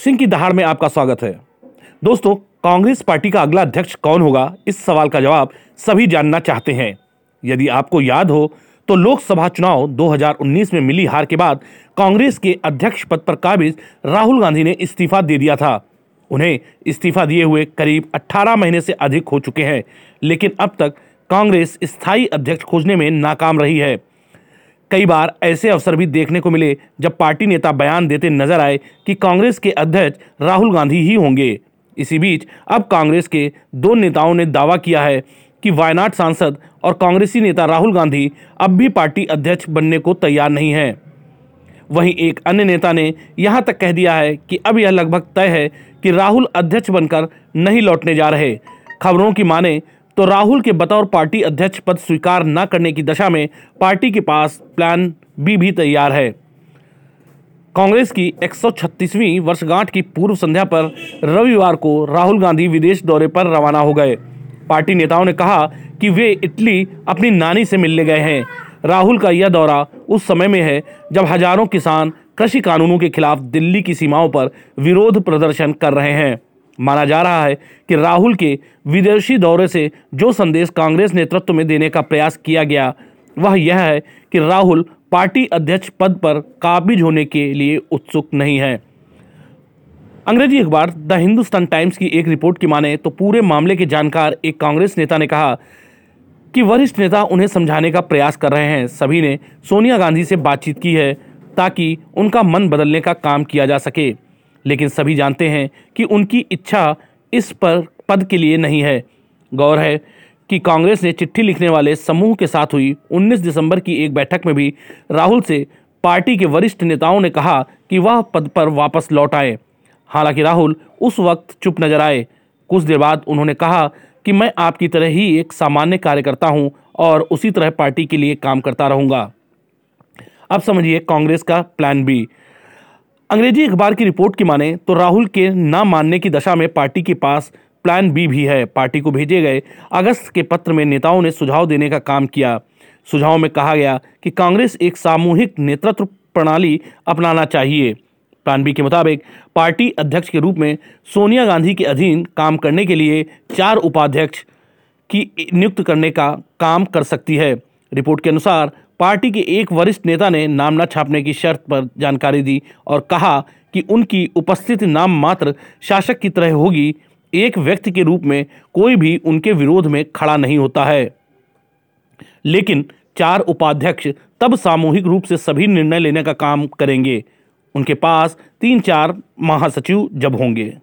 सिंह की दहाड़ में आपका स्वागत है। दोस्तों, कांग्रेस पार्टी का अगला अध्यक्ष कौन होगा? इस सवाल का जवाब सभी जानना चाहते हैं। यदि आपको याद हो तो लोकसभा चुनाव 2019 में मिली हार के बाद कांग्रेस के अध्यक्ष पद पर काबिज राहुल गांधी ने इस्तीफा दे दिया था। उन्हें इस्तीफा दिए हुए करीब 18 महीने से अधिक हो चुके हैं, लेकिन अब तक कांग्रेस स्थायी अध्यक्ष खोजने में नाकाम रही है। कई बार ऐसे अवसर भी देखने को मिले जब पार्टी नेता बयान देते नज़र आए कि कांग्रेस के अध्यक्ष राहुल गांधी ही होंगे। इसी बीच अब कांग्रेस के दो नेताओं ने दावा किया है कि वायनाड सांसद और कांग्रेसी नेता राहुल गांधी अब भी पार्टी अध्यक्ष बनने को तैयार नहीं है। वहीं एक अन्य नेता ने यहाँ तक कह दिया है कि अब यह लगभग तय है कि राहुल अध्यक्ष बनकर नहीं लौटने जा रहे। खबरों की माने तो राहुल के बतौर पार्टी अध्यक्ष पद स्वीकार न करने की दशा में पार्टी के पास प्लान बी भी तैयार है। कांग्रेस की 136वीं वर्षगांठ की पूर्व संध्या पर रविवार को राहुल गांधी विदेश दौरे पर रवाना हो गए। पार्टी नेताओं ने कहा कि वे इटली अपनी नानी से मिलने गए हैं। राहुल का यह दौरा उस समय में है जब हज़ारों किसान कृषि कानूनों के खिलाफ दिल्ली की सीमाओं पर विरोध प्रदर्शन कर रहे हैं। माना जा रहा है कि राहुल के विदेशी दौरे से जो संदेश कांग्रेस नेतृत्व में देने का प्रयास किया गया, वह यह है कि राहुल पार्टी अध्यक्ष पद पर काबिज होने के लिए उत्सुक नहीं है। अंग्रेज़ी अखबार द हिंदुस्तान टाइम्स की एक रिपोर्ट की माने तो पूरे मामले के जानकार एक कांग्रेस नेता ने कहा कि वरिष्ठ नेता उन्हें समझाने का प्रयास कर रहे हैं। सभी ने सोनिया गांधी से बातचीत की है ताकि उनका मन बदलने का काम किया जा सके। लेकिन सभी जानते हैं कि उनकी इच्छा इस पर पद के लिए नहीं है। गौर है कि कांग्रेस ने चिट्ठी लिखने वाले समूह के साथ हुई 19 दिसंबर की एक बैठक में भी राहुल से पार्टी के वरिष्ठ नेताओं ने कहा कि वह पद पर वापस लौट आए। हालाँकि राहुल उस वक्त चुप नज़र आए। कुछ देर बाद उन्होंने कहा कि मैं आपकी तरह ही एक सामान्य कार्यकर्ता हूँ और उसी तरह पार्टी के लिए काम करता रहूँगा। अब समझिए कांग्रेस का प्लान बी। अंग्रेज़ी अखबार की रिपोर्ट की माने तो राहुल के न मानने की दशा में पार्टी के पास प्लान बी भी है। पार्टी को भेजे गए अगस्त के पत्र में नेताओं ने सुझाव देने का काम किया। सुझाव में कहा गया कि कांग्रेस एक सामूहिक नेतृत्व प्रणाली अपनाना चाहिए। प्लान बी के मुताबिक पार्टी अध्यक्ष के रूप में सोनिया गांधी के अधीन काम करने के लिए चार उपाध्यक्ष की नियुक्त करने का काम कर सकती है। रिपोर्ट के अनुसार पार्टी के एक वरिष्ठ नेता ने नाम न छापने की शर्त पर जानकारी दी और कहा कि उनकी उपस्थिति नाम मात्र शासक की तरह होगी। एक व्यक्ति के रूप में कोई भी उनके विरोध में खड़ा नहीं होता है। लेकिन चार उपाध्यक्ष तब सामूहिक रूप से सभी निर्णय लेने का काम करेंगे। उनके पास तीन चार महासचिव जब होंगे।